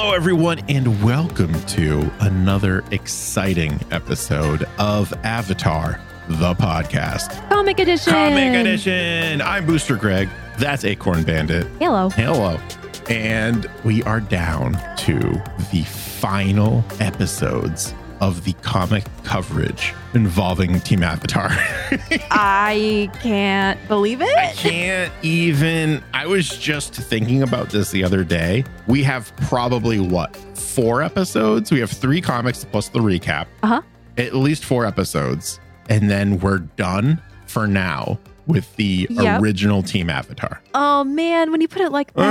Hello, everyone, and welcome to another exciting episode of Avatar, the podcast. Comic edition. Comic edition. I'm Booster Greg. That's Acorn Bandit. Hello. Hello. And we are down to the final episodes of the comic coverage involving Team Avatar. I can't believe it. I can't even. I was just thinking about this the other day. We have probably what, four episodes? We have three comics plus the recap. Uh huh. At least four episodes. And then we're done for now with the Yep. original Team Avatar. Oh man, when you put it like yeah.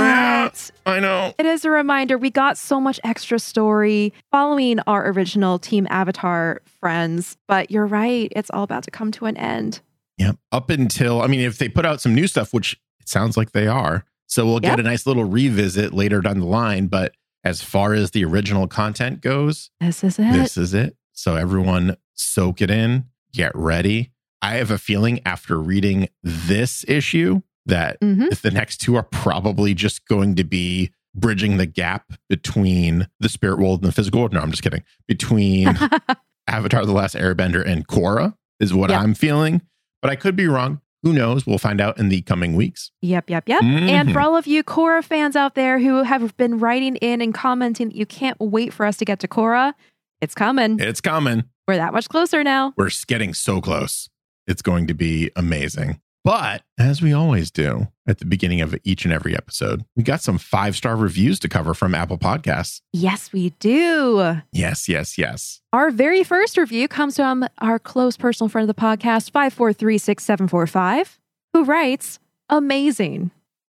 that, I know. it is a reminder we got so much extra story following our original Team Avatar friends. But you're right, it's all about to come to an end. Yep. Up until, I mean, if they put out some new stuff, which it sounds like they are. So we'll get a nice little revisit later down the line. But as far as the original content goes, This is it. this is it. So everyone soak it in, get ready. I have a feeling after reading this issue that Mhm. the next two are probably just going to be bridging the gap between the spirit world and the physical world. No, I'm just kidding. Between Avatar The Last Airbender and Korra is what Yeah. I'm feeling. But I could be wrong. Who knows? We'll find out in the coming weeks. Yep, yep, yep. And Mhm. for all of you Korra fans out there who have been writing in and commenting, you can't wait for us to get to Korra. It's coming. It's coming. We're that much closer now. We're getting so close. It's going to be amazing. But as we always do at the beginning of each and every episode, we got some five star reviews to cover from Apple Podcasts. Yes, we do. Yes, yes, yes. Our very first review comes from our close personal friend of the podcast, 5436745, who writes, Amazing.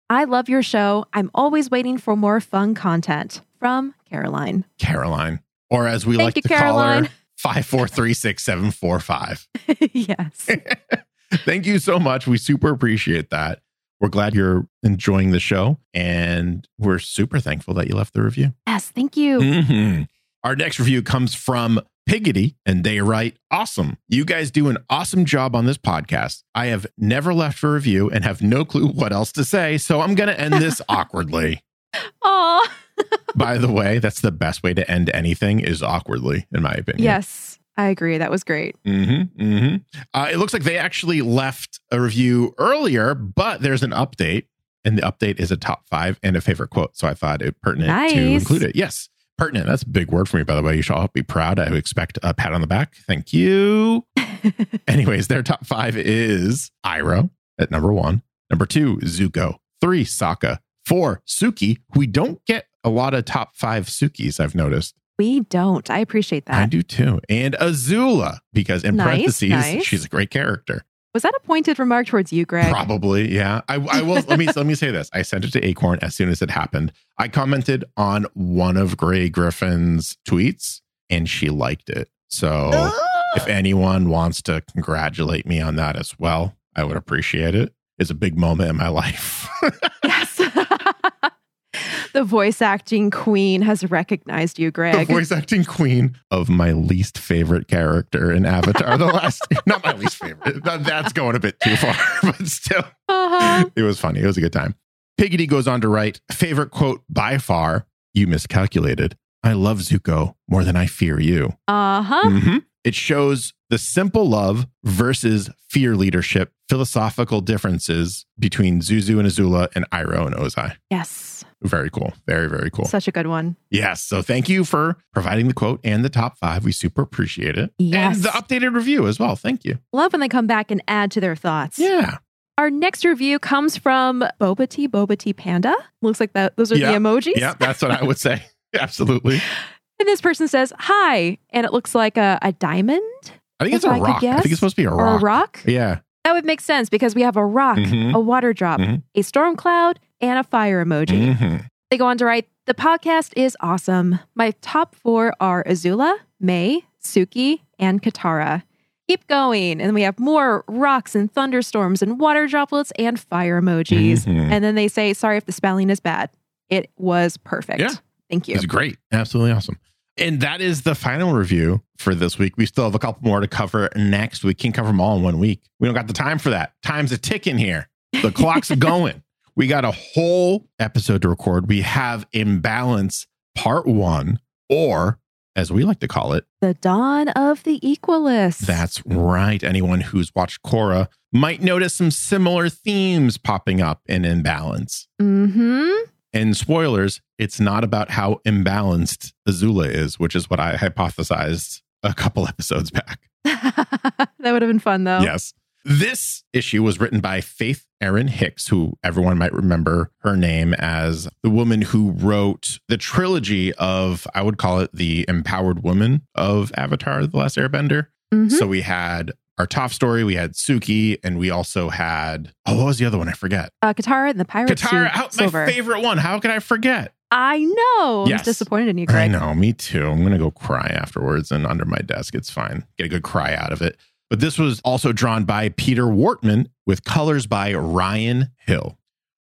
I love your show. I'm always waiting for more fun content. From Caroline. Caroline, or as we Thank like you, to call Caroline. her, 5436745. yes. Thank you so much. We super appreciate that. We're glad you're enjoying the show, and we're super thankful that you left the review. Yes. Thank you. Mhm. Our next review comes from Piggity, and they write, Awesome. You guys do an awesome job on this podcast. I have never left a review and have no clue what else to say, so I'm going to end this awkwardly. Aw. By the way, that's the best way to end anything is awkwardly, in my opinion. Yes. I agree. That was great. Mm-hmm, mm-hmm. Uh, it looks like they actually left a review earlier, but there's an update, and the update is a top five and a favorite quote. So I thought it pertinent to include it. Yes, pertinent. That's a big word for me, by the way. You should all be proud. I expect a pat on the back. Thank you. Anyways, their top five is Iroh at number one, number two, Zuko, three, Sokka, four, Suki. We don't get a lot of top five Sukis, I've noticed. we don't. I appreciate that. I do too. And Azula, because in Nice, parentheses, nice. she's a great character. Was that a pointed remark towards you, Greg? Probably, yeah. I, I will let me let me say this. I sent it to Acorn as soon as it happened. I commented on one of Grey Griffin's tweets and she liked it. So ah! if anyone wants to congratulate me on that as well, I would appreciate it. It's a big moment in my life. Yes. The voice acting queen has recognized you, Greg. the voice acting queen of my least favorite character in Avatar. The last, not my least favorite. That- That's going a bit too far, but still. Uh-huh. it was funny. It was a good time. Piggity goes on to write favorite quote by far, you miscalculated. I love Zuko more than I fear you. Uh-huh. Mhm. It shows the simple love versus fear leadership, philosophical differences between Zuzu and Azula and Iroh and Ozai. Yes. Very cool. Very, very cool. Such a good one. yes. So thank you for providing the quote and the top five. We super appreciate it. Yes. And the updated review as well. Thank you. Love when they come back and add to their thoughts. Yeah. Our next review comes from Boba Tea, Boba Tea Panda. Looks like that those are Yeah. the emojis. Yeah. That's what I would say. Absolutely. And this person says, Hi. And it looks like a, a diamond I think it's a I rock. I think it's supposed to be a or rock. a rock. Yeah. That would make sense because we have a rock, Mhm. a water drop, Mhm. a storm cloud, and a fire emoji. Mhm. They go on to write The podcast is awesome. My top four are Azula, Mai, Suki, and Katara. Keep going. And we have more rocks and thunderstorms and water droplets and fire emojis. Mhm. And then they say, Sorry if the spelling is bad. It was perfect. Yeah. Thank you. It's great. Absolutely awesome. And that is the final review for this week. We still have a couple more to cover next week. Can't cover them all in one week. We don't got the time for that. Time's a ticking here. The clock's going. We got a whole episode to record. We have imbalance Part One, or as we like to call it, The Dawn of the Equalists. That's right. Anyone who's watched Korra might notice some similar themes popping up in Imbalance. Mm-hmm. And spoilers, it's not about how imbalanced Azula is, which is what I hypothesized a couple episodes back. that would have been fun though. Yes. This issue was written by Faith Erin Hicks, who everyone might remember her name as the woman who wrote the trilogy of, I would call it the empowered woman of Avatar, The Last Airbender. Mhm. So we had our top story, we had Suki, and we also had, oh, what was the other one? I forget. Uh, Katara and the Pirate Katara, my favorite one. How could I forget? I know. Yes. I'm disappointed in you, I know, me too. I'm going to go cry afterwards and under my desk. It's fine. Get a good cry out of it. But this was also drawn by Peter Wartman with colors by Ryan Hill.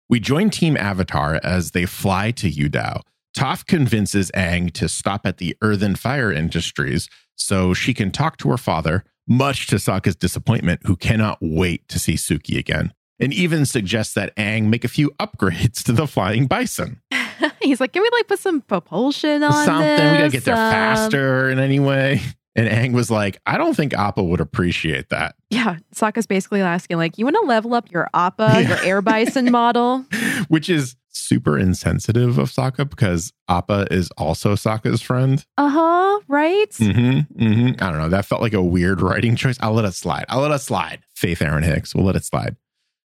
We join Team Avatar as they fly to Udao. Toph convinces Aang to stop at the Earth and Fire Industries so she can talk to her father, much to Sokka's disappointment, who cannot wait to see Suki again, and even suggests that Aang make a few upgrades to the flying bison. He's like, can we like put some propulsion on something. This? We gotta get there Um, faster in any way. And Aang was like, I don't think Appa would appreciate that. Yeah, Sokka's basically asking, like, you want to level up your Appa, Yeah. your Air Bison model? Which is super insensitive of Sokka because Appa is also Sokka's friend. Uh huh. Right. Mm-hmm, mm-hmm. I don't know. That felt like a weird writing choice. I'll let it slide. I'll let it slide. Faith Erin Hicks. We'll let it slide.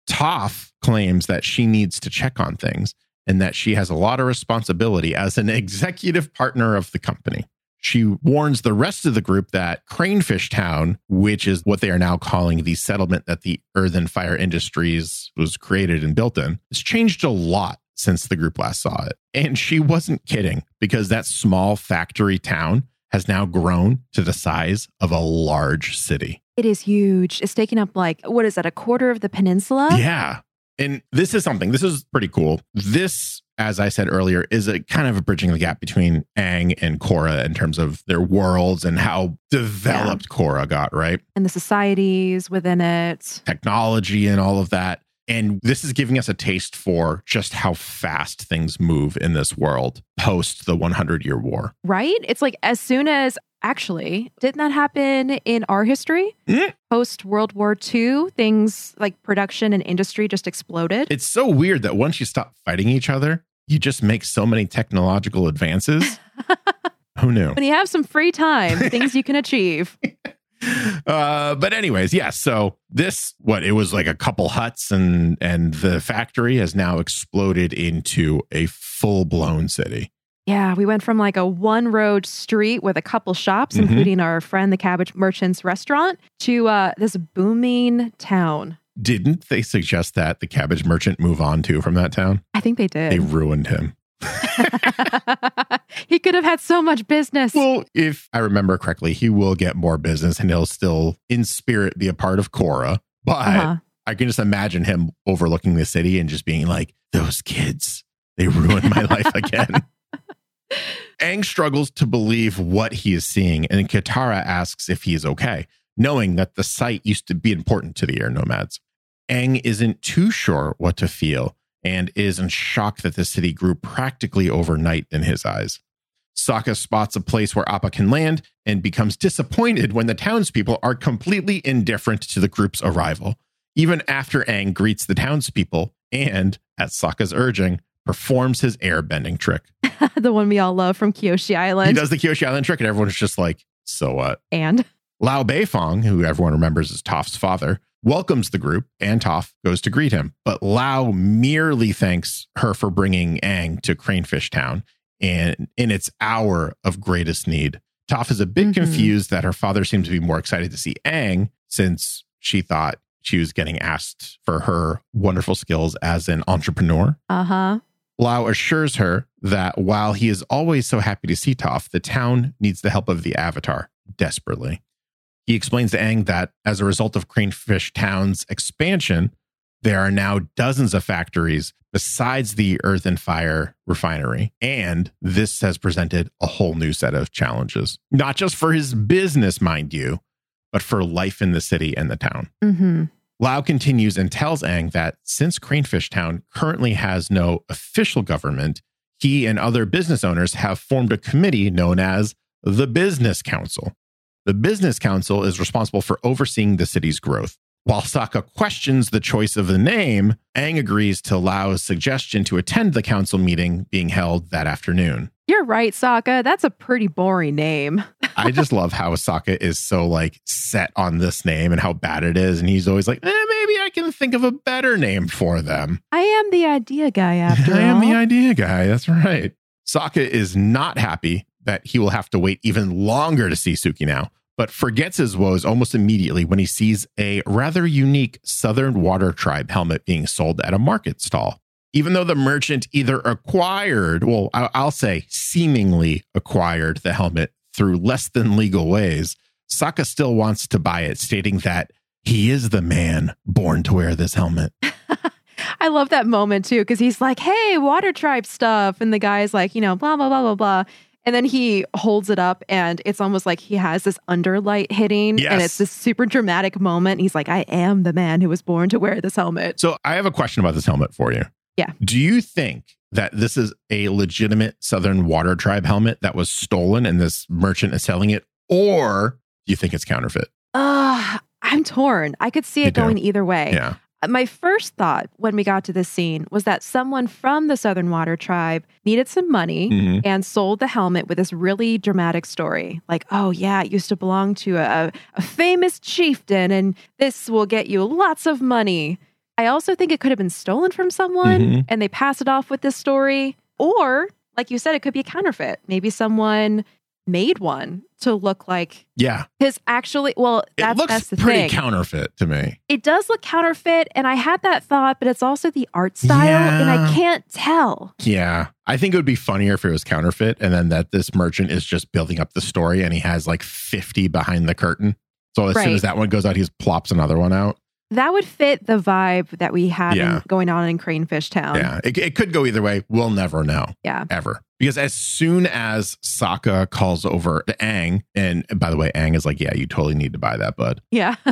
Toph claims that she needs to check on things and that she has a lot of responsibility as an executive partner of the company. She warns the rest of the group that Cranefish Town, which is what they are now calling the settlement that the Earth and Fire Industries was created and built in, has changed a lot since the group last saw it. And she wasn't kidding because that small factory town has now grown to the size of a large city. It is huge. It's taking up like, what is that, a quarter of the peninsula? Yeah. And this is something, this is pretty cool. This, as I said earlier, is a kind of a bridging the gap between Aang and Korra in terms of their worlds and how developed Korra got, right? And the societies within it. Technology and all of that. And this is giving us a taste for just how fast things move in this world post the 100 year war. Right? It's like as soon as actually, didn't that happen in our history? Mm. Post World War II, things like production and industry just exploded. It's so weird that once you stop fighting each other, you just make so many technological advances. Who knew? when you have some free time, things you can achieve. uh but anyways yeah so this what it was like a couple huts and and the factory has now exploded into a full-blown city Yeah, we went from like a one road street with a couple shops, Mhm. including our friend the Cabbage Merchant's restaurant, to uh, this booming town. didn't they suggest that the cabbage merchant move on to from that town I think they did. they ruined him he could have had so much business. well if i remember correctly he will get more business and he'll still in spirit be a part of Korra. but Uh-huh. i can just imagine him overlooking the city and just being like those kids they ruined my life again Aang struggles to believe what he is seeing, and Katara asks if he is okay, knowing that the site used to be important to the air nomads. Aang isn't too sure what to feel and is in shock that the city grew practically overnight in his eyes. Sokka spots a place where Appa can land and becomes disappointed when the townspeople are completely indifferent to the group's arrival, even after Aang greets the townspeople and, at Sokka's urging, performs his airbending trick. the one we all love from Kyoshi Island. He does the Kyoshi Island trick, and everyone's just like, so what? And Lao Beifong, who everyone remembers as Toph's father, welcomes the group, and Toph goes to greet him. But Lao merely thanks her for bringing Aang to Cranefish Town and in its hour of greatest need. Toph is a bit Mhm. confused that her father seems to be more excited to see Aang since she thought she was getting asked for her wonderful skills as an entrepreneur. uh huh. Lao assures her that while he is always so happy to see Toph, the town needs the help of the Avatar desperately. He explains to Aang that as a result of Cranefish Town's expansion, there are now dozens of factories besides the Earth and Fire refinery. And this has presented a whole new set of challenges, not just for his business, mind you, but for life in the city and the town. Mm-hmm. Lao continues and tells Aang that since Cranefish Town currently has no official government, he and other business owners have formed a committee known as the Business Council. The Business Council is responsible for overseeing the city's growth. While Sokka questions the choice of the name, Aang agrees to a suggestion to attend the council meeting being held that afternoon. You're right, Sokka. That's a pretty boring name. I just love how Sokka is so like set on this name and how bad it is. And he's always like, eh, maybe I can think of a better name for them. I am the idea guy after I am the idea guy. That's right. Sokka is not happy that he will have to wait even longer to see Suki now, but forgets his woes almost immediately when he sees a rather unique Southern Water Tribe helmet being sold at a market stall. Even though the merchant either acquired, well, I'll say seemingly acquired the helmet through less than legal ways, Sokka still wants to buy it, stating that he is the man born to wear this helmet. I love that moment too, because he's like, hey, water tribe stuff. And the guy's like, you know, blah, blah, blah, blah, blah. And then he holds it up and it's almost like he has this underlight hitting. And it's this super dramatic moment. He's like, I am the man who was born to wear this helmet. So I have a question about this helmet for you. Yeah. Do you think that this is a legitimate Southern Water Tribe helmet that was stolen and this merchant is selling it? Or do you think it's counterfeit? Uh, I'm torn. I could see it too. going either way. Yeah. My first thought when we got to this scene was that someone from the Southern Water Tribe needed some money Mhm. and sold the helmet with this really dramatic story. Like, oh, yeah, it used to belong to a, a famous chieftain, and this will get you lots of money. I also think it could have been stolen from someone Mhm. and they pass it off with this story. Or, like you said, it could be a counterfeit. Maybe someone made one to look like Yeah. because actually, well, It that's, looks that's the pretty thing. counterfeit to me. it does look counterfeit, and I had that thought, but it's also the art style, and I can't tell. Yeah. I think it would be funnier if it was counterfeit and then that this merchant is just building up the story and he has like 50 behind the curtain. So as soon as that one goes out, he just plops another one out. That would fit the vibe that we have Yeah. in, going on in Cranefish Town. yeah. It, it could go either way. We'll never know. Yeah. ever. Because as soon as Sokka calls over to Aang, and by the way, Aang is like, Yeah, you totally need to buy that, bud. Yeah.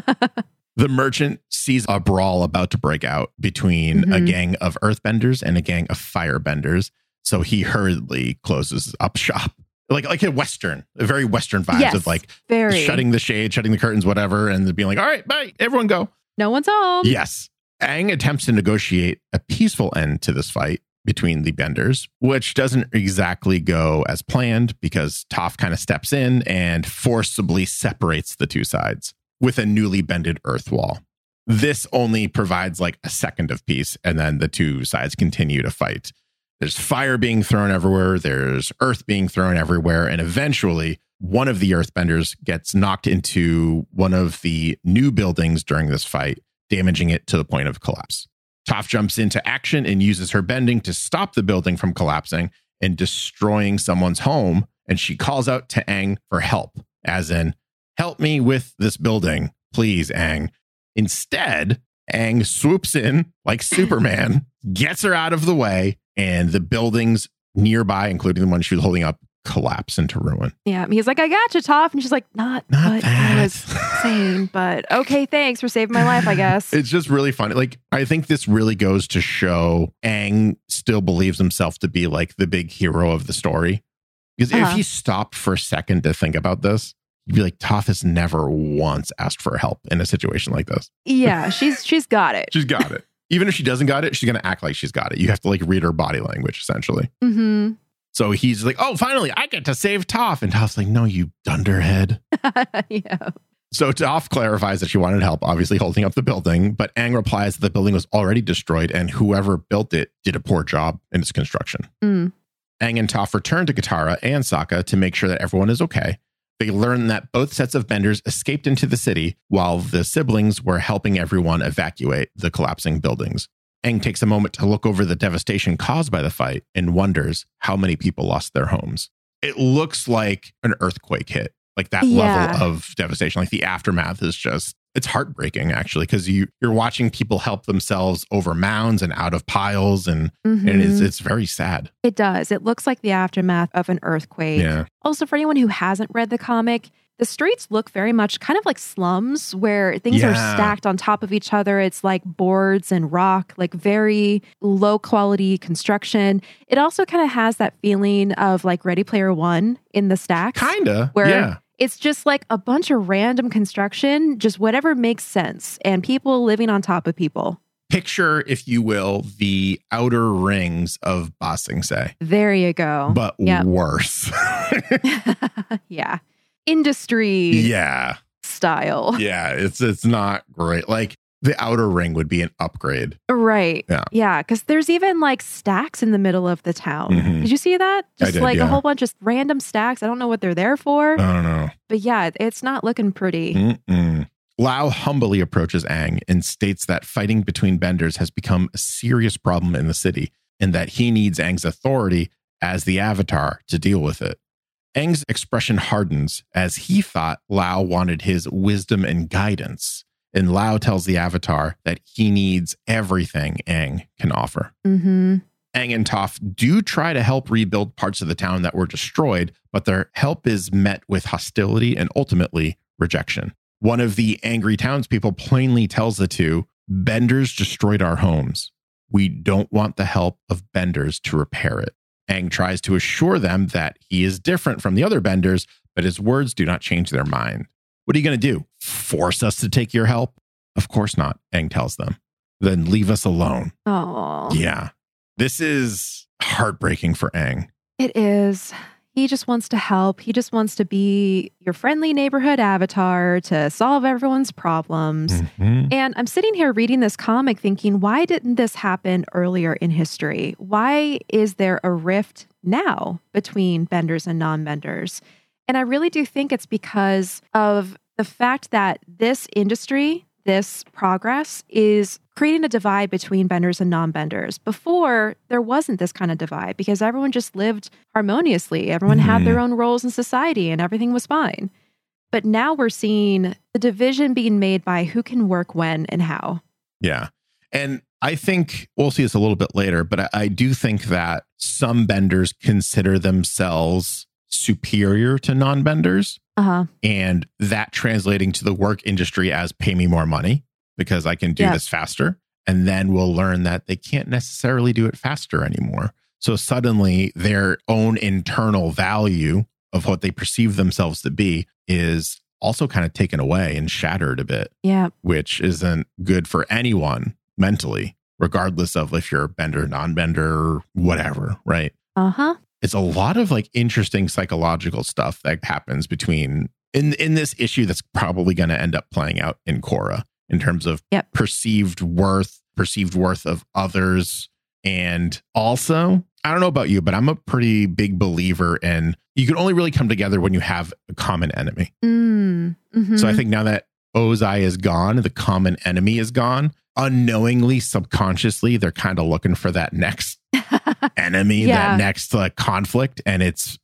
The merchant sees a brawl about to break out between a Mhm. gang of earthbenders and a gang of firebenders. So he hurriedly closes up shop. Like like a Western, a very Western vibes Yes. of like Very. shutting the shade, shutting the curtains, whatever, and being like, All right, bye, everyone go. No one's home. Yes. Aang attempts to negotiate a peaceful end to this fight between the benders, which doesn't exactly go as planned because Toph kind of steps in and forcibly separates the two sides with a newly bended earth wall. This only provides like a second of peace, and then the two sides continue to fight. There's fire being thrown everywhere, there's earth being thrown everywhere, and eventually one of the earthbenders gets knocked into one of the new buildings during this fight, damaging it to the point of collapse. Toph jumps into action and uses her bending to stop the building from collapsing and destroying someone's home. And she calls out to Aang for help, as in, Help me with this building, please, Aang. Instead, Aang swoops in like Superman, gets her out of the way, and the buildings nearby, including the one she was holding up, collapse into ruin. Yeah. He's like, I got you, Toph. And she's like, not, Not what I that. was saying, but okay, thanks for saving my life, I guess. It's just really funny. Like, I think this really goes to show Aang still believes himself to be like the big hero of the story. Because if Uh-huh. he stopped for a second to think about this, you'd be like, Toph has never once asked for help in a situation like this. yeah. She's she's got it. She's got it. Even if she doesn't got it, she's going to act like she's got it. You have to like read her body language essentially. hmm So he's like, oh, finally, I get to save Toph. And Toph's like, no, you dunderhead. yeah. So Toph clarifies that she wanted help, obviously holding up the building, but Aang replies that the building was already destroyed and whoever built it did a poor job in its construction. Mm. Aang and Toph return to Katara and Sokka to make sure that everyone is okay. They learn that both sets of benders escaped into the city while the siblings were helping everyone evacuate the collapsing buildings. Aang takes a moment to look over the devastation caused by the fight and wonders how many people lost their homes. It looks like an earthquake hit, like that Yeah. level of devastation. Like the aftermath is just, it's heartbreaking actually, because you, you're watching people help themselves over mounds and out of piles, and, and mm-hmm. it's, it's very sad. It does. It looks like the aftermath of an earthquake. Yeah. Also, for anyone who hasn't read the comic, the streets look very much kind of like slums where things are stacked on top of each other. It's like boards and rock, like very low quality construction. It also kind of has that feeling of like Ready Player One in the stacks. Kinda. Where yeah. it's just like a bunch of random construction, just whatever makes sense, and people living on top of people. Picture, if you will, the outer rings of Ba Sing Se, There you go. but Yep. worse. yeah. Industry yeah. style. Yeah. It's it's not great. Like the outer ring would be an upgrade. Right. Yeah. Yeah. Because there's even like stacks in the middle of the town. Mhm. Did you see that? Just did, like yeah. a whole bunch of random stacks. I don't know what they're there for, I don't know. but yeah, it's not looking pretty. Mm-mm. Lao humbly approaches Aang and states that fighting between benders has become a serious problem in the city and that he needs Aang's authority as the avatar to deal with it. Aang's expression hardens as he thought Lao wanted his wisdom and guidance. And Lao tells the avatar that he needs everything Aang can offer. hmm Aang and Toph do try to help rebuild parts of the town that were destroyed, but their help is met with hostility and ultimately rejection. One of the angry townspeople plainly tells the two Benders destroyed our homes. We don't want the help of Benders to repair it. Aang tries to assure them that he is different from the other Benders, but his words do not change their mind. What are you going to do? Force us to take your help? Of course not, Aang tells them. Then leave us alone. Oh, Yeah. This is heartbreaking for Aang. it is. He just wants to help. He just wants to be your friendly neighborhood avatar to solve everyone's problems. Mhm. And I'm sitting here reading this comic thinking, why didn't this happen earlier in history? Why is there a rift now between benders and non benders? And I really do think it's because of the fact that this industry, this progress, is creating a divide between benders and non benders. Before, there wasn't this kind of divide because everyone just lived harmoniously. Everyone had their own roles in society and everything was fine. But now we're seeing the division being made by who can work when and how. Yeah. And I think we'll see this a little bit later, but I, I do think that some benders consider themselves superior to non benders. Uh huh. And that translating to the work industry as pay me more money because I can do Yeah. this faster. And then we'll learn that they can't necessarily do it faster anymore. So suddenly their own internal value of what they perceive themselves to be is also kind of taken away and shattered a bit, Yeah. which isn't good for anyone mentally, regardless of if you're a bender, non bender, whatever, right? Uh huh. It's a lot of like interesting psychological stuff that happens between in in this issue that's probably going to end up playing out in Korra in terms of Yep. perceived worth, perceived worth of others, and also I don't know about you, but I'm a pretty big believer in you can only really come together when you have a common enemy. Mm. hmm So I think now that Ozai is gone, the common enemy is gone. Unknowingly, subconsciously, they're kind of looking for that next enemy, Yeah. that next like conflict, and it's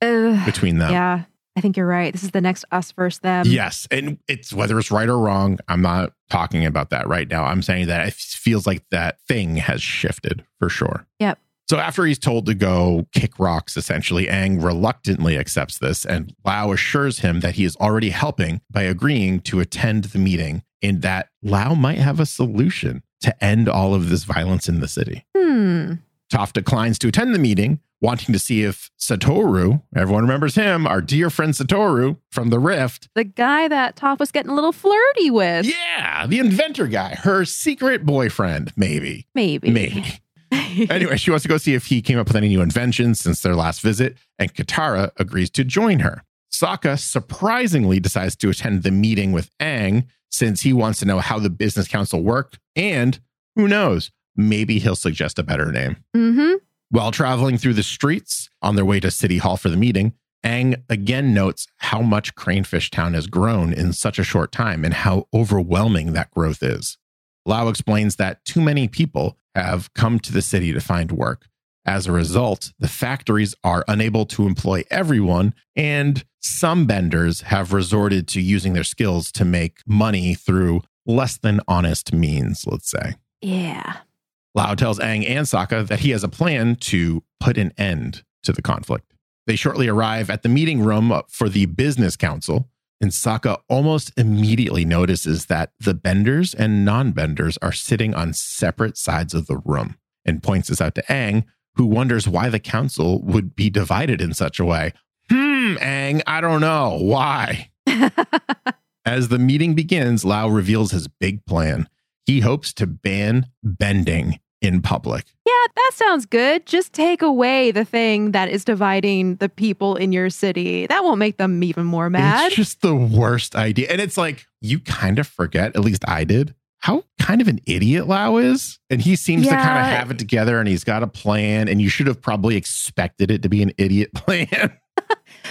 between them. yeah. I think you're right. This is the next us versus them. Yes, and it's whether it's right or wrong. I'm not talking about that right now. I'm saying that it feels like that thing has shifted for sure. Yep. So after he's told to go kick rocks, essentially, Aang reluctantly accepts this, and Lao assures him that he is already helping by agreeing to attend the meeting, and that Lao might have a solution to end all of this violence in the city. Hmm. Toph declines to attend the meeting, wanting to see if Satoru, everyone remembers him, our dear friend Satoru from the Rift, The guy that Toph was getting a little flirty with. yeah, the inventor guy, her secret boyfriend, maybe. Maybe. Maybe. anyway, she wants to go see if he came up with any new inventions since their last visit, and Katara agrees to join her. Sokka surprisingly decides to attend the meeting with Aang since he wants to know how the business council worked, and who knows, maybe he'll suggest a better name. mm-hmm. While traveling through the streets on their way to City Hall for the meeting, Aang again notes how much Cranefish Town has grown in such a short time and how overwhelming that growth is. Lao explains that too many people have come to the city to find work. As a result, the factories are unable to employ everyone, and some benders have resorted to using their skills to make money through less than honest means, let's say. Yeah. Lao tells Aang and Sokka that he has a plan to put an end to the conflict. They shortly arrive at the meeting room for the business council. And Sokka almost immediately notices that the benders and non benders are sitting on separate sides of the room and points this out to Aang, who wonders why the council would be divided in such a way. Hmm, Aang, I don't know. Why? As the meeting begins, Lao reveals his big plan. He hopes to ban bending in public. Yeah, that sounds good. Just take away the thing that is dividing the people in your city. That won't make them even more mad. It's just the worst idea. And it's like, you kind of forget, at least I did, how kind of an idiot Lao is. And he seems to kind of have it together and he's got a plan. And you should have probably expected it to be an idiot plan.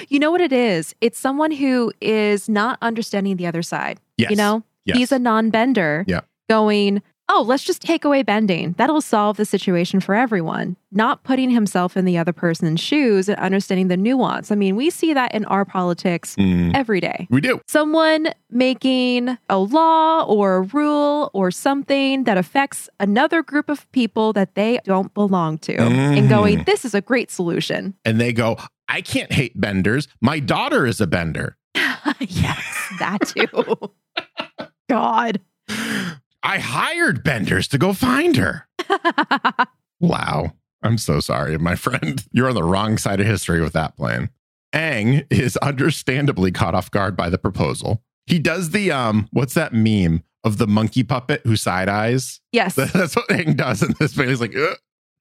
You know what it is? It's someone who is not understanding the other side. yes. You know, Yes. he's a non bender Yeah. Going, oh, let's just take away bending. That'll solve the situation for everyone. Not putting himself in the other person's shoes and understanding the nuance. I mean, we see that in our politics Mm, every day. we do. Someone making a law or a rule or something that affects another group of people that they don't belong to and going, this is a great solution. And they go, I can't hate benders. My daughter is a bender. yes, that too. God. I hired benders to go find her. Wow. I'm so sorry, my friend. You're on the wrong side of history with that plan. Aang is understandably caught off guard by the proposal. He does the um, what's that meme of the monkey puppet who side eyes? yes. That's what Aang does in this video. He's like, Ugh.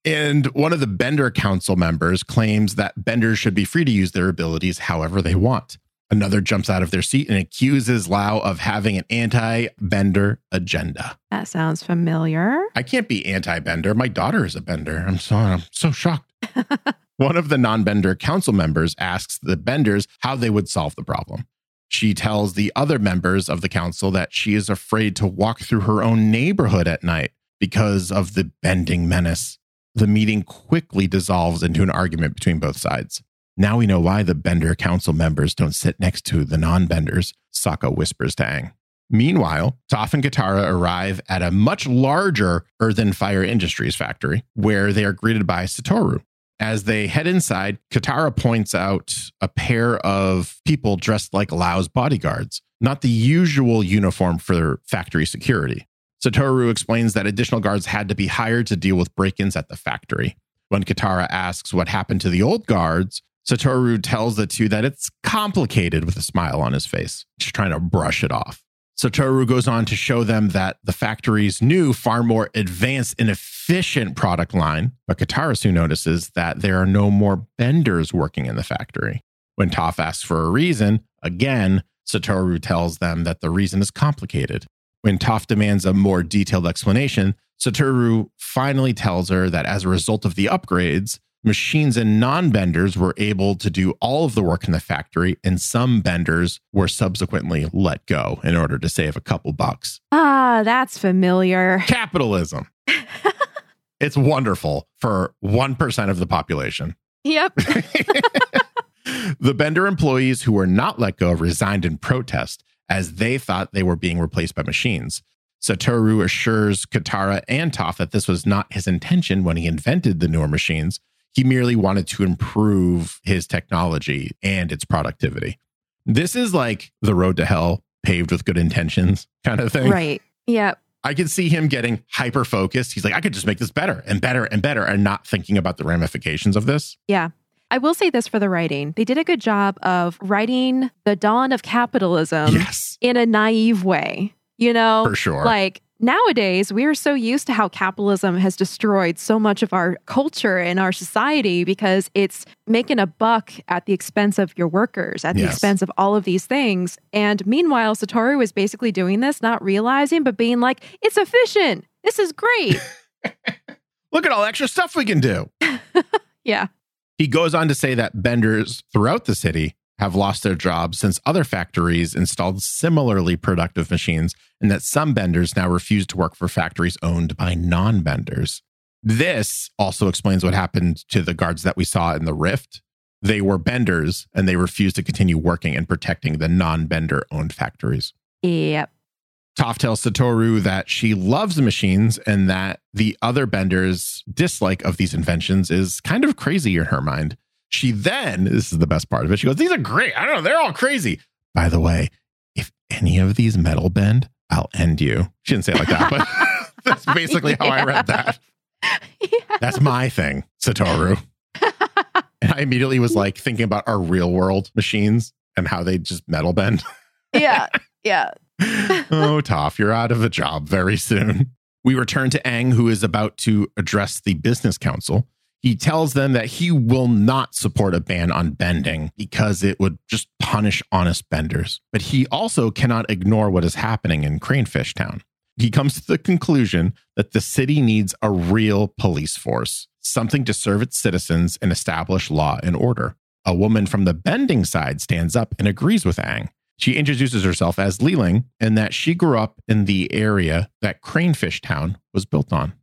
and one of the Bender Council members claims that Benders should be free to use their abilities however they want. Another jumps out of their seat and accuses Lao of having an anti-Bender agenda. That sounds familiar. I can't be anti-bender. My daughter is a bender. I'm so I'm so shocked. One of the non-bender council members asks the benders how they would solve the problem. She tells the other members of the council that she is afraid to walk through her own neighborhood at night because of the bending menace. The meeting quickly dissolves into an argument between both sides. Now we know why the Bender Council members don't sit next to the non benders, Sokka whispers to Aang. Meanwhile, Toph and Katara arrive at a much larger Earth and Fire Industries factory where they are greeted by Satoru. As they head inside, Katara points out a pair of people dressed like Lao's bodyguards, not the usual uniform for factory security. Satoru explains that additional guards had to be hired to deal with break ins at the factory. When Katara asks what happened to the old guards, Satoru tells the two that it's complicated with a smile on his face. She's trying to brush it off. Satoru goes on to show them that the factory's new, far more advanced and efficient product line, but Katara soon notices that there are no more benders working in the factory. When Toph asks for a reason, again, Satoru tells them that the reason is complicated. When Toph demands a more detailed explanation, Satoru finally tells her that as a result of the upgrades, machines and non benders were able to do all of the work in the factory, and some benders were subsequently let go in order to save a couple bucks. Ah, that's familiar. Capitalism. it's wonderful for 1% of the population. Yep. the Bender employees who were not let go resigned in protest as they thought they were being replaced by machines. Satoru assures Katara and Toph that this was not his intention when he invented the newer machines. He merely wanted to improve his technology and its productivity. This is like the road to hell paved with good intentions kind of thing. right. Yep. I could see him getting hyper focused. He's like, I could just make this better and better and better and not thinking about the ramifications of this. Yeah. I will say this for the writing. They did a good job of writing the dawn of capitalism yes, in a naive way. You know, for sure. like nowadays, we are so used to how capitalism has destroyed so much of our culture and our society because it's making a buck at the expense of your workers, at the Yes. expense of all of these things. And meanwhile, Satoru was basically doing this, not realizing, but being like, it's efficient. This is great. Look at all the extra stuff we can do. yeah. He goes on to say that benders throughout the city have lost their jobs since other factories installed similarly productive machines, and that some benders now refuse to work for factories owned by non benders. This also explains what happened to the guards that we saw in the Rift. They were benders and they refused to continue working and protecting the non bender owned factories. Yep. Toph tells Satoru that she loves machines and that the other benders' dislike of these inventions is kind of crazy in her mind. She then, this is the best part of it, she goes, These are great. I don't know, they're all crazy. by the way, if any of these metal bend, I'll end you. She didn't say it like that, but that's basically how I read that. Yeah. That's my thing, Satoru. And I immediately was like thinking about our real world machines and how they just metal bend. yeah. Yeah. oh, Toph, you're out of a job very soon. We return to Aang, who is about to address the business council. He tells them that he will not support a ban on bending because it would just punish honest benders. But he also cannot ignore what is happening in Cranefish Town. He comes to the conclusion that the city needs a real police force, something to serve its citizens and establish law and order. A woman from the bending side stands up and agrees with Aang. She introduces herself as Liling and that she grew up in the area that Cranefish Town was built on.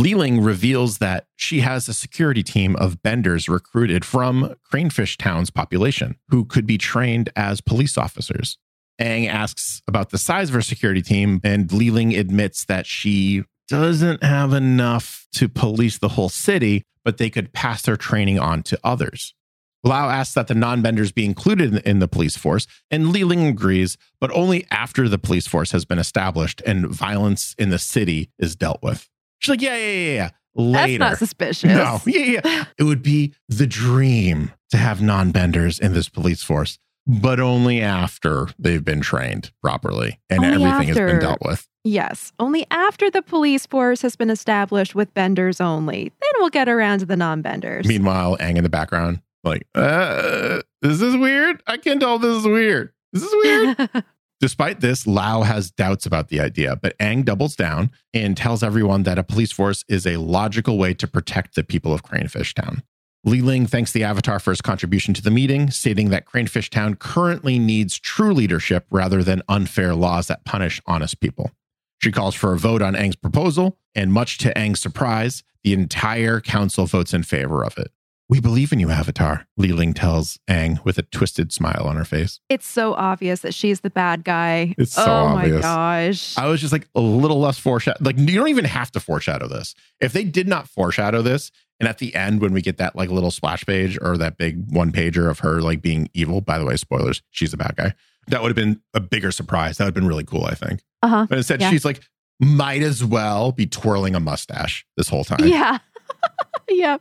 Liling reveals that she has a security team of benders recruited from Cranefish Town's population who could be trained as police officers. Aang asks about the size of her security team, and Liling admits that she doesn't have enough to police the whole city, but they could pass their training on to others. Lao asks that the non benders be included in, in the police force, and Liling agrees, but only after the police force has been established and violence in the city is dealt with. She's like, yeah, yeah, yeah, yeah. Later. That's not suspicious. No, yeah, yeah. It would be the dream to have non benders in this police force, but only after they've been trained properly and Only everything has been dealt with. Yes. Only after the police force has been established with benders only. Then we'll get around to the non benders. Meanwhile, Aang in the background, like, uh, is weird? I can't tell this is weird. This is weird? Despite this, Lao has doubts about the idea, but Aang doubles down and tells everyone that a police force is a logical way to protect the people of Cranefish Town. Liling thanks the Avatar for his contribution to the meeting, stating that Cranefish Town currently needs true leadership rather than unfair laws that punish honest people. She calls for a vote on Aang's proposal, and much to Aang's surprise, the entire council votes in favor of it. We believe in you, Avatar, Liling tells Aang with a twisted smile on her face. it's so obvious that she's the bad guy. It's so oh obvious. my gosh. I was just like a little less foreshadow. Like you don't even have to foreshadow this. If they did not foreshadow this, and at the end when we get that like little splash page or that big one pager of her like being evil, by the way, spoilers, she's a bad guy. That would have been a bigger surprise. That would have been really cool, I think. Uh huh. But instead, Yeah. she's like, might as well be twirling a mustache this whole time. Yeah. yep.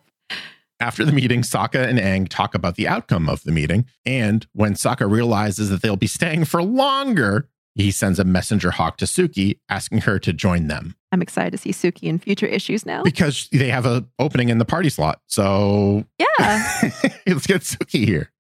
After the meeting, Sokka and Aang talk about the outcome of the meeting. And when Sokka realizes that they'll be staying for longer, he sends a messenger hawk to Suki asking her to join them I'm excited to see Suki in future issues now. because they have a opening in the party slot. So Yeah. let's get Suki here.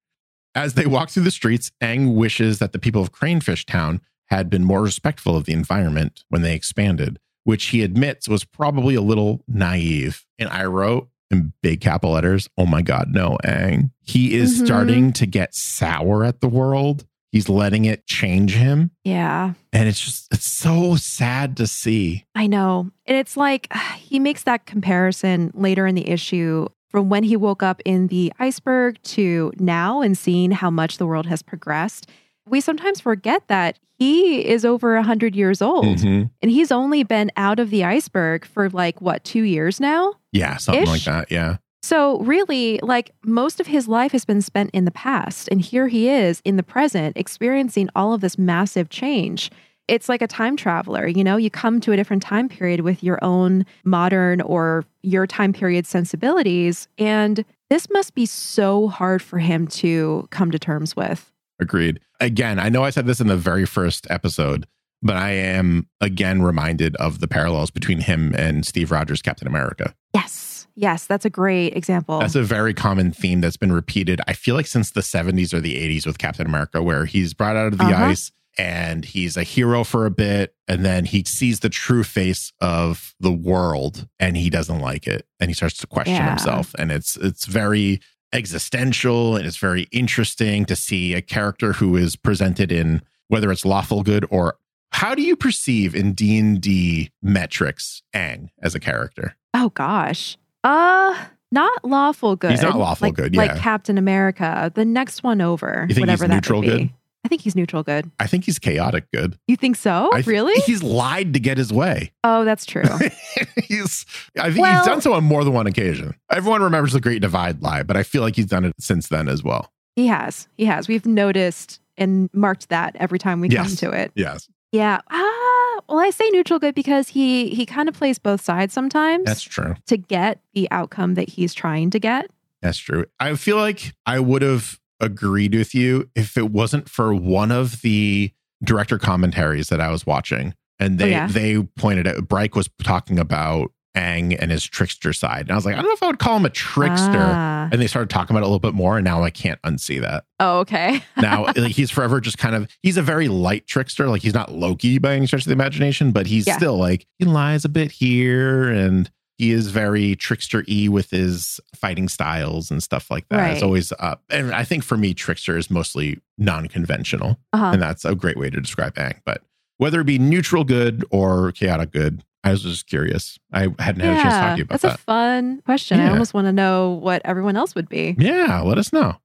As they walk through the streets, Aang wishes that the people of Cranefish Town had been more respectful of the environment when they expanded, which he admits was probably a little naive. And I wrote in big capital letters, Oh my God, no, Aang. He is Mhm. starting to get sour at the world. He's letting it change him. yeah. And it's just, it's so sad to see. I know. And it's like he makes that comparison later in the issue from when he woke up in the iceberg to now and seeing how much the world has progressed. We sometimes forget that he is over 100 years old Mhm. and he's only been out of the iceberg for like, what, two years now? Yeah, something like that. Yeah. So, really, like most of his life has been spent in the past. And here he is in the present, experiencing all of this massive change. It's like a time traveler. You know, you come to a different time period with your own modern or your time period sensibilities. And this must be so hard for him to come to terms with. Agreed. Again, I know I said this in the very first episode, but I am again reminded of the parallels between him and Steve Rogers, Captain America. Yes. Yes. That's a great example. That's a very common theme that's been repeated, I feel like, since the 70s or the 80s with Captain America, where he's brought out of the Uh-huh. ice and he's a hero for a bit. And then he sees the true face of the world and he doesn't like it. And he starts to question Yeah. himself. And it's it's very existential and it's very interesting to see a character who is presented in whether it's lawful good or how do you perceive in D&D metrics Aang as a character? Oh gosh. Uh not lawful good. He's not lawful Like- good, Like yeah. Captain America. The next one over. You think he's whatever that neutral would be. good? I think he's neutral good. I think he's chaotic good. You think so? Th- really? He's lied to get his way. Oh, that's true. he's I think Well- he's done so on more than one occasion. Everyone remembers the Great Divide lie, but I feel like he's done it since then as well. he has. He has. We've noticed and marked that every time we Yes. come to it. Yes, Yeah. Ah, well, I say neutral good because he he kind of plays both sides sometimes that's true. to get the outcome that he's trying to get. That's true. I feel like I would have agreed with you if it wasn't for one of the director commentaries that I was watching. And they yeah? they pointed out Bryke was talking about Aang and his trickster side. And I was like, I don't know if I would call him a trickster. Ah. And they started talking about it a little bit more, and now I can't unsee that. Oh, okay. Now, like he's forever just kind of he's a very light trickster. Like he's not Loki by any stretch of the imagination, but he's Yeah. still like he lies a bit here and he is very trickster y with his fighting styles and stuff like that. It's always up. And I think for me, trickster is mostly non-conventional. Uh-huh. And that's a great way to describe Aang. But whether it be neutral good or chaotic good, I was just curious. I hadn't had a chance to talk to you about that's that. That's a fun question. I almost want to know what everyone else would be. Yeah, let us know.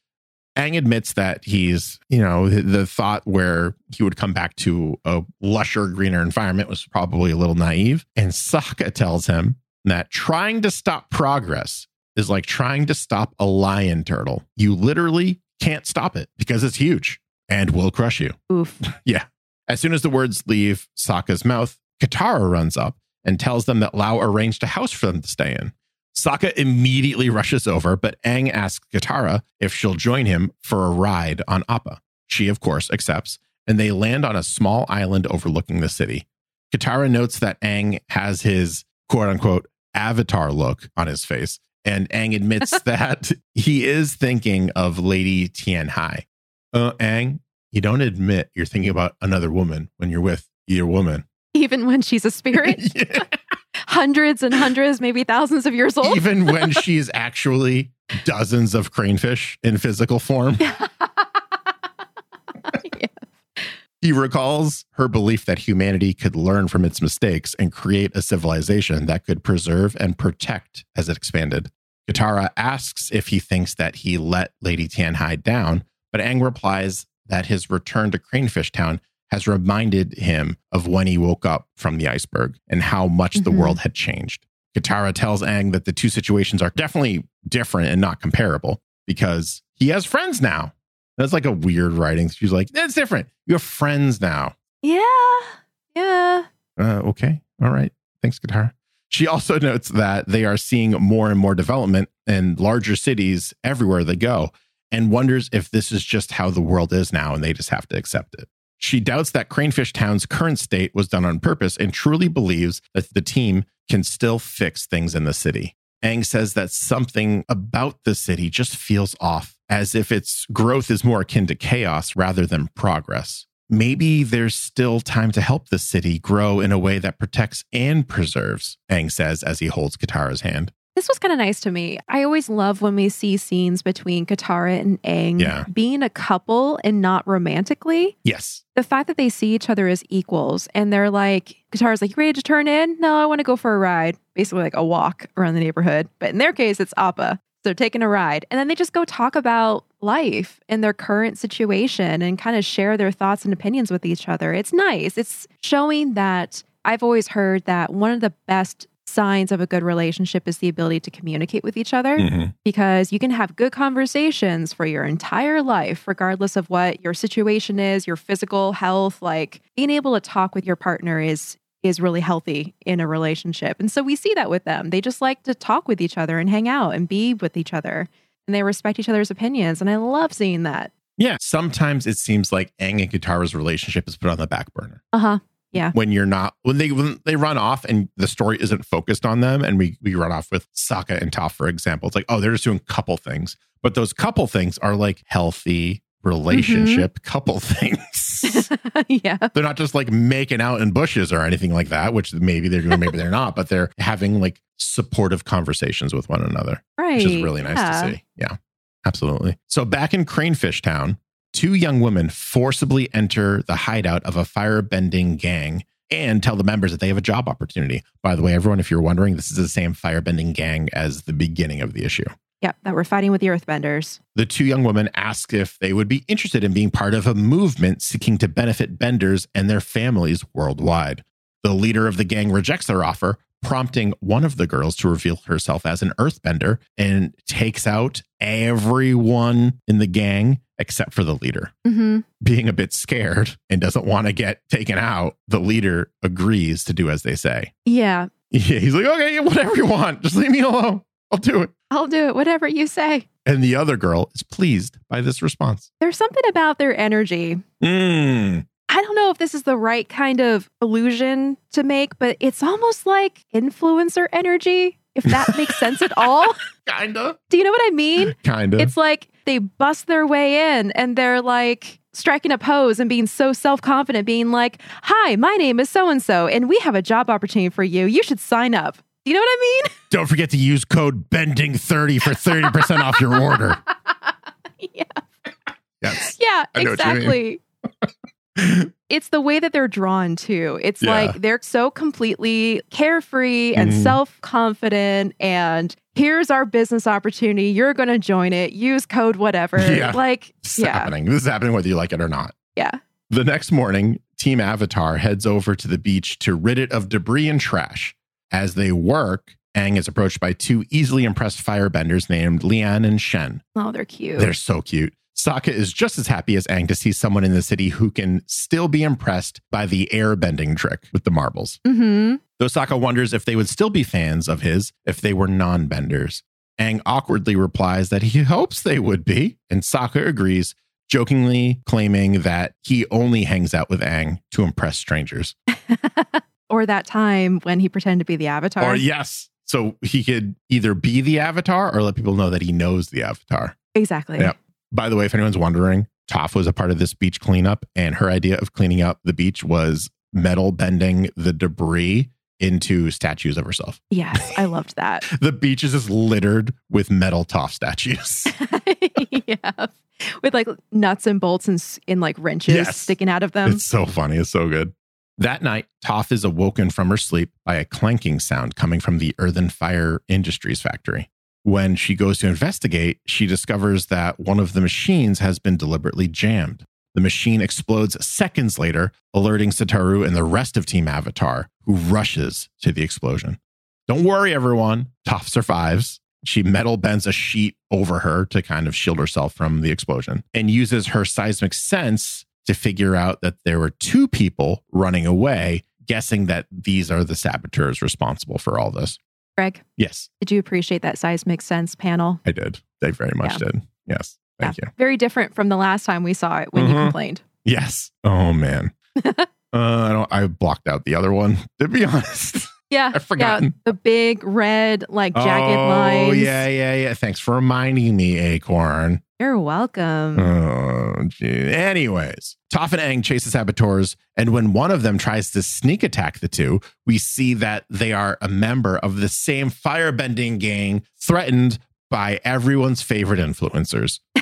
Aang admits that he's, you know, the, the thought where he would come back to a lusher, greener environment was probably a little naive. And Sokka tells him that trying to stop progress is like trying to stop a lion turtle. You literally can't stop it because it's huge and will crush you. Oof. Yeah. As soon as the words leave Sokka's mouth, Katara runs up and tells them that Lao arranged a house for them to stay in. Sokka immediately rushes over, but Aang asks Katara if she'll join him for a ride on Appa. She, of course, accepts, and they land on a small island overlooking the city. Katara notes that Aang has his quote unquote avatar look on his face, and Aang admits that he is thinking of Lady Tian Hai. Uh, Aang, you don't admit you're thinking about another woman when you're with your woman. Even when she's a spirit, Yeah. hundreds and hundreds, maybe thousands of years old. Even when she's actually dozens of cranefish in physical form. He recalls her belief that humanity could learn from its mistakes and create a civilization that could preserve and protect as it expanded. Katara asks if he thinks that he let Lady Tianhai down, but Aang replies that his return to Cranefish Town has reminded him of when he woke up from the iceberg and how much the Mhm. world had changed. Katara tells Aang that the two situations are definitely different and not comparable because he has friends now. That's like a weird writing. She's like, that's different. You have friends now. Yeah. Yeah. Uh, okay. All right. Thanks, Katara. She also notes that they are seeing more and more development in larger cities everywhere they go and wonders if this is just how the world is now and they just have to accept it. She doubts that Cranefish Town's current state was done on purpose and truly believes that the team can still fix things in the city. Aang says that something about the city just feels off, as if its growth is more akin to chaos rather than progress. Maybe there's still time to help the city grow in a way that protects and preserves, Aang says as he holds Katara's hand. This was kind of nice to me. I always love when we see scenes between Katara and Aang Yeah. being a couple and not romantically. Yes. The fact that they see each other as equals and they're like, Katara's like, You ready to turn in? No, I want to go for a ride. Basically, like a walk around the neighborhood. But in their case, it's Appa. So they're taking a ride. And then they just go talk about life and their current situation and kind of share their thoughts and opinions with each other. It's nice. It's showing that I've always heard that one of the best signs of a good relationship is the ability to communicate with each other Mhm. because you can have good conversations for your entire life, regardless of what your situation is, your physical health. Like being able to talk with your partner is is really healthy in a relationship. And so we see that with them. They just like to talk with each other and hang out and be with each other. And they respect each other's opinions. And I love seeing that. Yeah. Sometimes it seems like Aang and Katara's relationship is put on the back burner. Uh-huh. when you're not when they when they run off and the story isn't focused on them and we we run off with Sokka and Toph for example it's like oh they're just doing couple things but those couple things are like healthy relationship couple things yeah. they're not just like making out in bushes or anything like that which maybe they're doing maybe they're not but they're having like supportive conversations with one another Right. which is really nice Yeah. to see. Yeah, absolutely. So back in Cranefish Town, two young women forcibly enter the hideout of a firebending gang and tell the members that they have a job opportunity. By the way, everyone, if you're wondering, this is the same firebending gang as the beginning of the issue. Yep, That we're fighting with the earthbenders. The two young women ask if they would be interested in being part of a movement seeking to benefit benders and their families worldwide. The leader of the gang rejects their offer, prompting one of the girls to reveal herself as an earthbender and takes out everyone in the gang except for the leader. hmm Being a bit scared and doesn't want to get taken out, the leader agrees to do as they say. Yeah. Yeah, he's like, okay, whatever you want, just leave me alone. I'll do it. I'll do it. Whatever you say. And the other girl is pleased by this response. There's something about their energy. Mm. I don't know if this is the right kind of illusion to make, but it's almost like influencer energy, if that makes sense at all. Kinda. Do you know what I mean? Kinda. It's like they bust their way in and they're like striking a pose and being so self confident, being like, Hi, my name is so and so, and we have a job opportunity for you. You should sign up. Do you know what I mean? Don't forget to use code BENDING30 for 30% off your order. yeah. Yes. Yeah, I know what you mean. exactly. it's the way that they're drawn to. It's Yeah. like they're so completely carefree and Mhm. self confident. And here's our business opportunity. You're going to join it. Use code whatever. Yeah. Like, It's yeah. happening. This is happening whether you like it or not. Yeah. The next morning, Team Avatar heads over to the beach to rid it of debris and trash. As they work, Aang is approached by two easily impressed firebenders named Lian and Shen. Oh, they're cute. They're so cute. Sokka is just as happy as Aang to see someone in the city who can still be impressed by the airbending trick with the marbles. hmm Though Sokka wonders if they would still be fans of his if they were non benders. Aang awkwardly replies that he hopes they would be, and Sokka agrees, jokingly claiming that he only hangs out with Aang to impress strangers. Or that time when he pretended to be the avatar. Or, yes, so he could either be the avatar or let people know that he knows the avatar. Exactly. Yeah. By the way, if anyone's wondering, Toph was a part of this beach cleanup, and her idea of cleaning up the beach was metal bending the debris into statues of herself. Yes, I loved that. The beach is just littered with metal Toph statues. yeah. With like nuts and bolts and, and like wrenches Yes. sticking out of them. it's so funny. It's so good. That night, Toph is awoken from her sleep by a clanking sound coming from the Earth and Fire Industries factory. When she goes to investigate, she discovers that one of the machines has been deliberately jammed. The machine explodes seconds later, alerting Satoru and the rest of Team Avatar, who rushes to the explosion. Don't worry, everyone. Toph survives. She metal bends a sheet over her to kind of shield herself from the explosion and uses her seismic sense to figure out that there were two people running away, guessing that these are the saboteurs responsible for all this. Greg, Yes, did you appreciate that seismic sense panel? I did. They very much Yeah. did. Yes. Thank you. Very different from the last time we saw it when you Mhm. complained. Yes. Oh man. uh, I don't. I blocked out the other one. To be honest. Yeah. I've forgotten. Yeah, the big red, like jagged oh lines. yeah, yeah, yeah. Thanks for reminding me, Acorn. You're welcome. Oh. Anyways, Toph and Aang chase the saboteurs, and when one of them tries to sneak attack the two, we see that they are a member of the same firebending gang threatened by everyone's favorite influencers.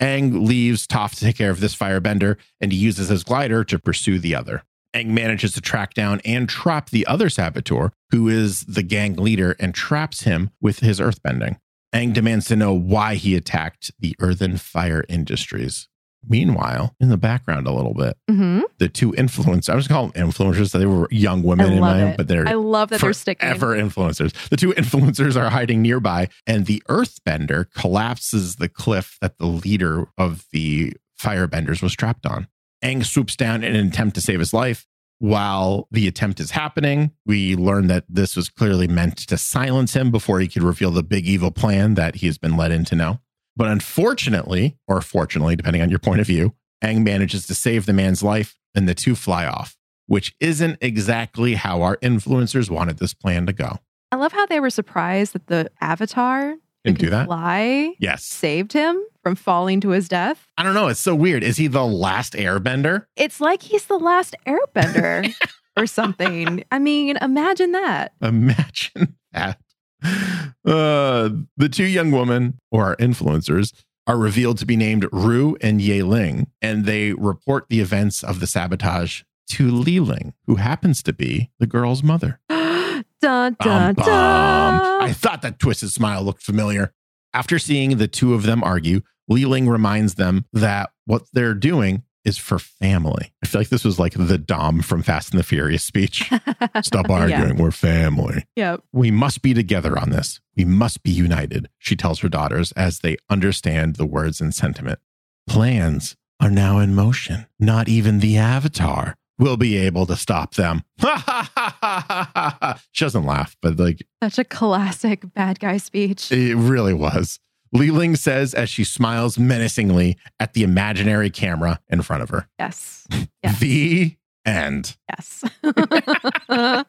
Aang leaves Toph to take care of this firebender, and he uses his glider to pursue the other. Aang manages to track down and trap the other saboteur, who is the gang leader, and traps him with his earthbending. Aang demands to know why he attacked the Earth and Fire Industries. Meanwhile, in the background a little bit, hmm the two influencers, I was calling them influencers, they were young women in my, it. but they're I love that they're sticking. forever influencers. The two influencers are hiding nearby, and the earthbender collapses the cliff that the leader of the firebenders was trapped on. Aang swoops down in an attempt to save his life. While the attempt is happening, we learn that this was clearly meant to silence him before he could reveal the big evil plan that he has been led in to know. But unfortunately, or fortunately, depending on your point of view, Aang manages to save the man's life and the two fly off, which isn't exactly how our influencers wanted this plan to go. I love how they were surprised that the avatar who do that? fly Yes. saved him from falling to his death. I don't know. It's so weird. Is he the last airbender? It's like he's the last airbender or something. I mean, imagine that. Imagine that. Uh, the two young women, or our influencers, are revealed to be named Ru and Ye Ling, and they report the events of the sabotage to Liling, who happens to be the girl's mother. dun dun bum. dun. I thought that twisted smile looked familiar. After seeing the two of them argue, Liling reminds them that what they're doing is for family. I feel like this was like the Dom from Fast and the Furious speech. Stop Yeah. arguing. We're family. Yep. We must be together on this. We must be united, she tells her daughters as they understand the words and sentiment. Plans are now in motion. Not even the Avatar will be able to stop them. she doesn't laugh, but like Such a classic bad guy speech. it really was. Liling says as she smiles menacingly at the imaginary camera in front of her. Yes. Yes. The end. Yes.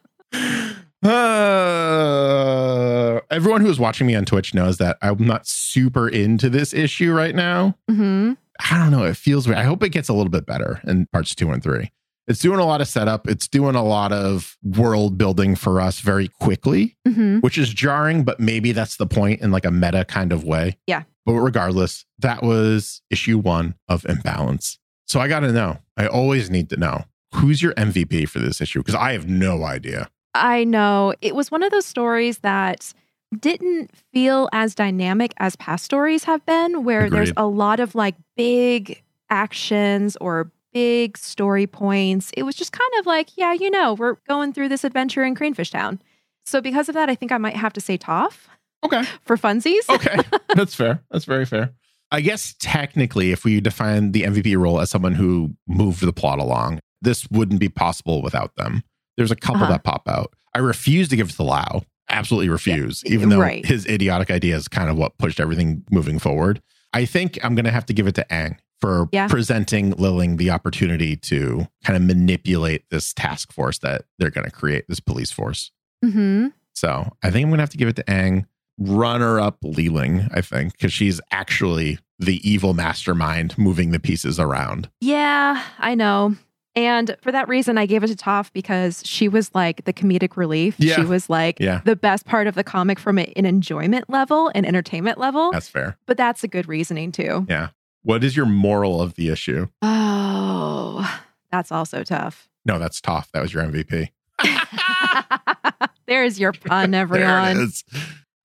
Uh, everyone who is watching me on Twitch knows that I'm not super into this issue right now. hmm I don't know. It feels weird. I hope it gets a little bit better in parts two and three. It's doing a lot of setup. It's doing a lot of world building for us very quickly, hmm which is jarring, but maybe that's the point in like a meta kind of way. Yeah. But regardless, that was issue one of Imbalance. So I got to know. I always need to know who's your MVP for this issue because I have no idea. I know. It was one of those stories that didn't feel as dynamic as past stories have been, where there's a lot of like big actions or big story points. It was just kind of like, yeah, you know, we're going through this adventure in Cranefish Town. So because of that, I think I might have to say Toph Okay. for funsies. Okay. That's fair. That's very fair. I guess technically, if we define the MVP role as someone who moved the plot along, this wouldn't be possible without them. There's a couple Uh-huh. that pop out. I refuse to give it to Lao. Absolutely refuse, even though right. his idiotic idea is kind of what pushed everything moving forward. I think I'm going to have to give it to Aang for Yeah. presenting Liling the opportunity to kind of manipulate this task force that they're going to create, this police force. hmm So I think I'm going to have to give it to Aang. Runner up Liling, I think, because she's actually the evil mastermind moving the pieces around. Yeah, I know. And for that reason, I gave it to Toph because she was like the comedic relief. Yeah. She was like Yeah. the best part of the comic from an enjoyment level and entertainment level. That's fair. but that's a good reasoning too. Yeah. What is your moral of the issue? Oh, that's also tough. No, that's tough. That was your MVP. There's your pun, everyone.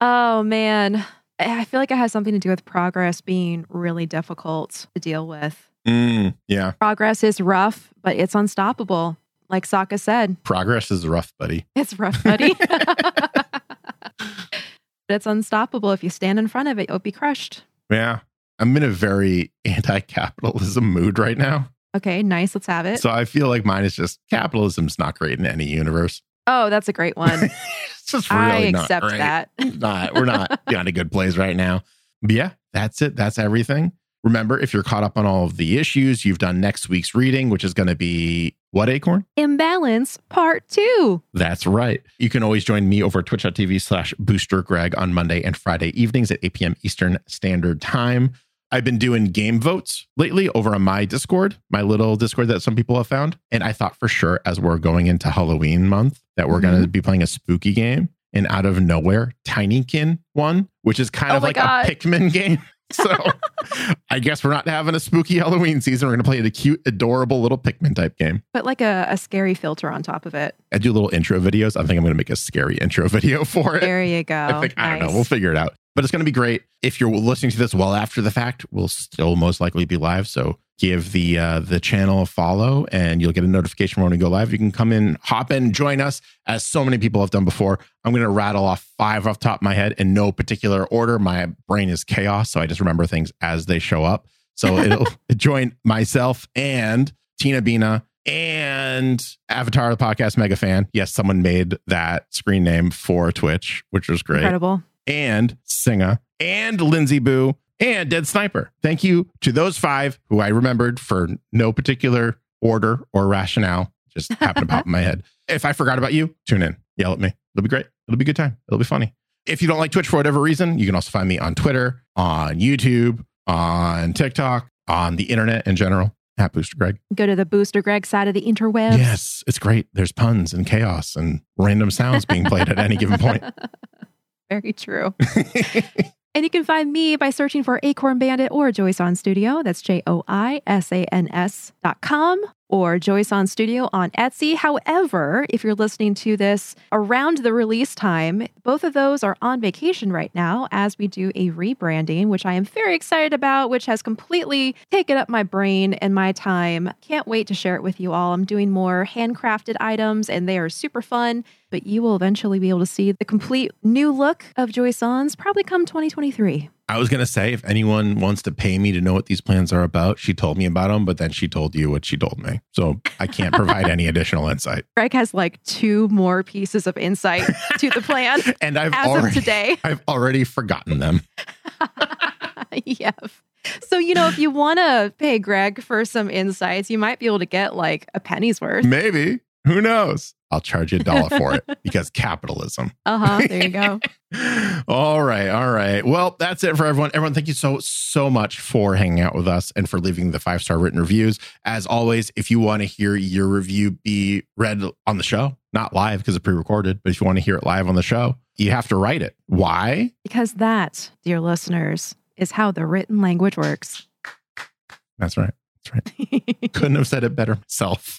Oh, man. I feel like it has something to do with progress being really difficult to deal with. Mm, yeah. Progress is rough, but it's unstoppable. Like Sokka said, Progress is rough, buddy. it's rough, buddy. but it's unstoppable. If you stand in front of it, you'll be crushed. Yeah. I'm in a very anti capitalism mood right now. Okay, nice. Let's have it. So I feel like mine is just capitalism's not great in any universe. oh, that's a great one. it's just really I not accept great. that. not we're not in a good place right now. But yeah, that's it. That's everything. Remember, if you're caught up on all of the issues, you've done next week's reading, which is going to be what Acorn? Imbalance part two. That's right. You can always join me over at twitch.tv slash booster Greg on Monday and Friday evenings at 8 p.m. Eastern Standard Time. I've been doing game votes lately over on my Discord, my little Discord that some people have found. And I thought for sure, as we're going into Halloween month, that we're going to mm-hmm. be playing a spooky game. And out of nowhere, Tinykin won, which is kind Oh of like God. a Pikmin game. So I guess we're not having a spooky Halloween season. We're going to play a cute, adorable little Pikmin type game. Put like a, a scary filter on top of it. I do little intro videos. I think I'm going to make a scary intro video for it. There you go. I think I don't know. We'll figure it out. But it's going to be great. If you're listening to this well after the fact, we'll still most likely be live. So give the uh, the channel a follow, and you'll get a notification when we go live. You can come in, hop in, join us, as so many people have done before. I'm going to rattle off five off the top of my head in no particular order. My brain is chaos, so I just remember things as they show up. So it'll join myself and Tina Bina and Avatar, the podcast mega fan. Yes, someone made that screen name for Twitch, which was great Incredible. And Singa and Lindsay Boo and Dead Sniper. Thank you to those five who I remembered for no particular order or rationale. Just happened to pop in my head. If I forgot about you, tune in, yell at me. It'll be great. It'll be a good time. It'll be funny. If you don't like Twitch for whatever reason, you can also find me on Twitter, on YouTube, on TikTok, on the internet in general. At Booster Greg. Go to the Booster Greg side of the interwebs. Yes, it's great. There's puns and chaos and random sounds being played at any given point. Very true. And you can find me by searching for Acorn Bandit or Joyce on Studio. That's J O I S A N S dot com or Joyce on Studio on Etsy. However, if you're listening to this around the release time, both of those are on vacation right now as we do a rebranding, which I am very excited about, which has completely taken up my brain and my time. Can't wait to share it with you all. I'm doing more handcrafted items and they are super fun but you will eventually be able to see the complete new look of Joy Sans probably come 2023. I was going to say, if anyone wants to pay me to know what these plans are about, she told me about them, but then she told you what she told me. So I can't provide any additional insight. Greg has like two more pieces of insight to the plan And I've already, today. I've already forgotten them. yeah. So, you know, if you want to pay Greg for some insights, you might be able to get like a penny's worth. Maybe. Who knows? I'll charge you a dollar for it because capitalism. Uh huh. There you go. all right. All right. Well, that's it for everyone. Everyone, thank you so, so much for hanging out with us and for leaving the five star written reviews. As always, if you want to hear your review be read on the show, not live because it's pre recorded, but if you want to hear it live on the show, you have to write it. Why? Because that, dear listeners, is how the written language works. That's right. That's right. Couldn't have said it better myself.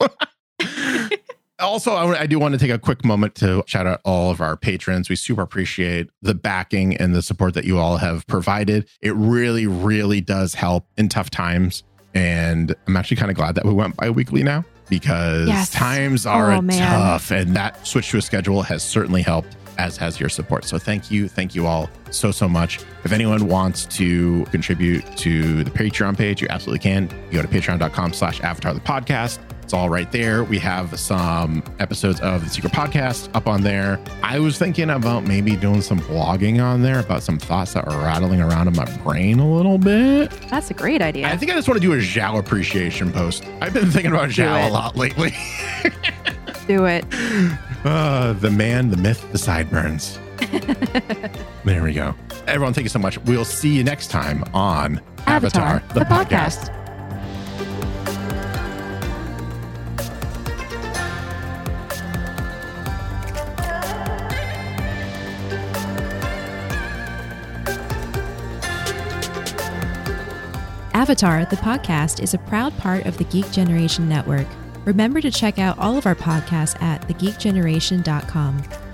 Also, I, I do want to take a quick moment to shout out all of our patrons. We super appreciate the backing and the support that you all have provided. It really, really does help in tough times. And I'm actually kind of glad that we went bi weekly now because Yes. times are Oh, tough. And that switch to a schedule has certainly helped, as has your support. So thank you. Thank you all so, so much. If anyone wants to contribute to the Patreon page, you absolutely can. You go to patreon.com slash avatar the podcast. It's all right there. We have some episodes of the Secret Podcast up on there. I was thinking about maybe doing some blogging on there about some thoughts that are rattling around in my brain a little bit. That's a great idea. I think I just want to do a Zhao appreciation post. I've been thinking about Zhao it. a lot lately. Do it. Uh, the man, the myth, the sideburns. there we go. Everyone, thank you so much. We'll see you next time on Avatar, the, podcast. Avatar, the podcast, is a proud part of the Geek Generation Network. Remember to check out all of our podcasts at thegeekgeneration.com.